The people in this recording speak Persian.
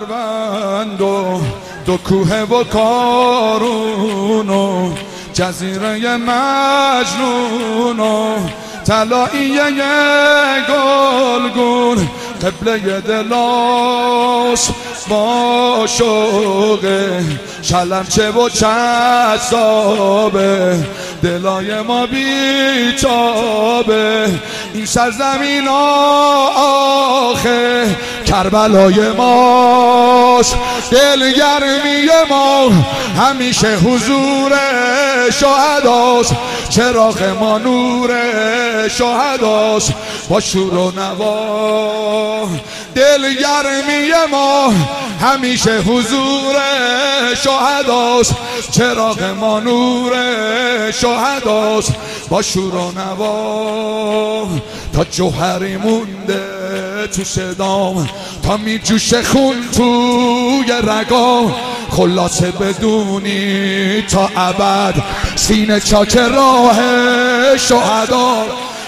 کمربند و دو کوه و کارون و جزیره مجنون و طلایی گلگون قبله دلاش با شوقه شلمچه و چسابه دلای ما بیچابه. این سرزمین آخه. کربلای ماست دلگرمی ما. همیشه حضور شهداست چراغ ما نور شهداست با شور و نوا. دلگرمی ما. همیشه حضور شهداست چراغ ما نور شهداست. با شور و نوا تا جوهری مونده تو صدام تا می جوش خون توی رگا. خلاصه بدونی تا ابد سینه چاک راه شهدا.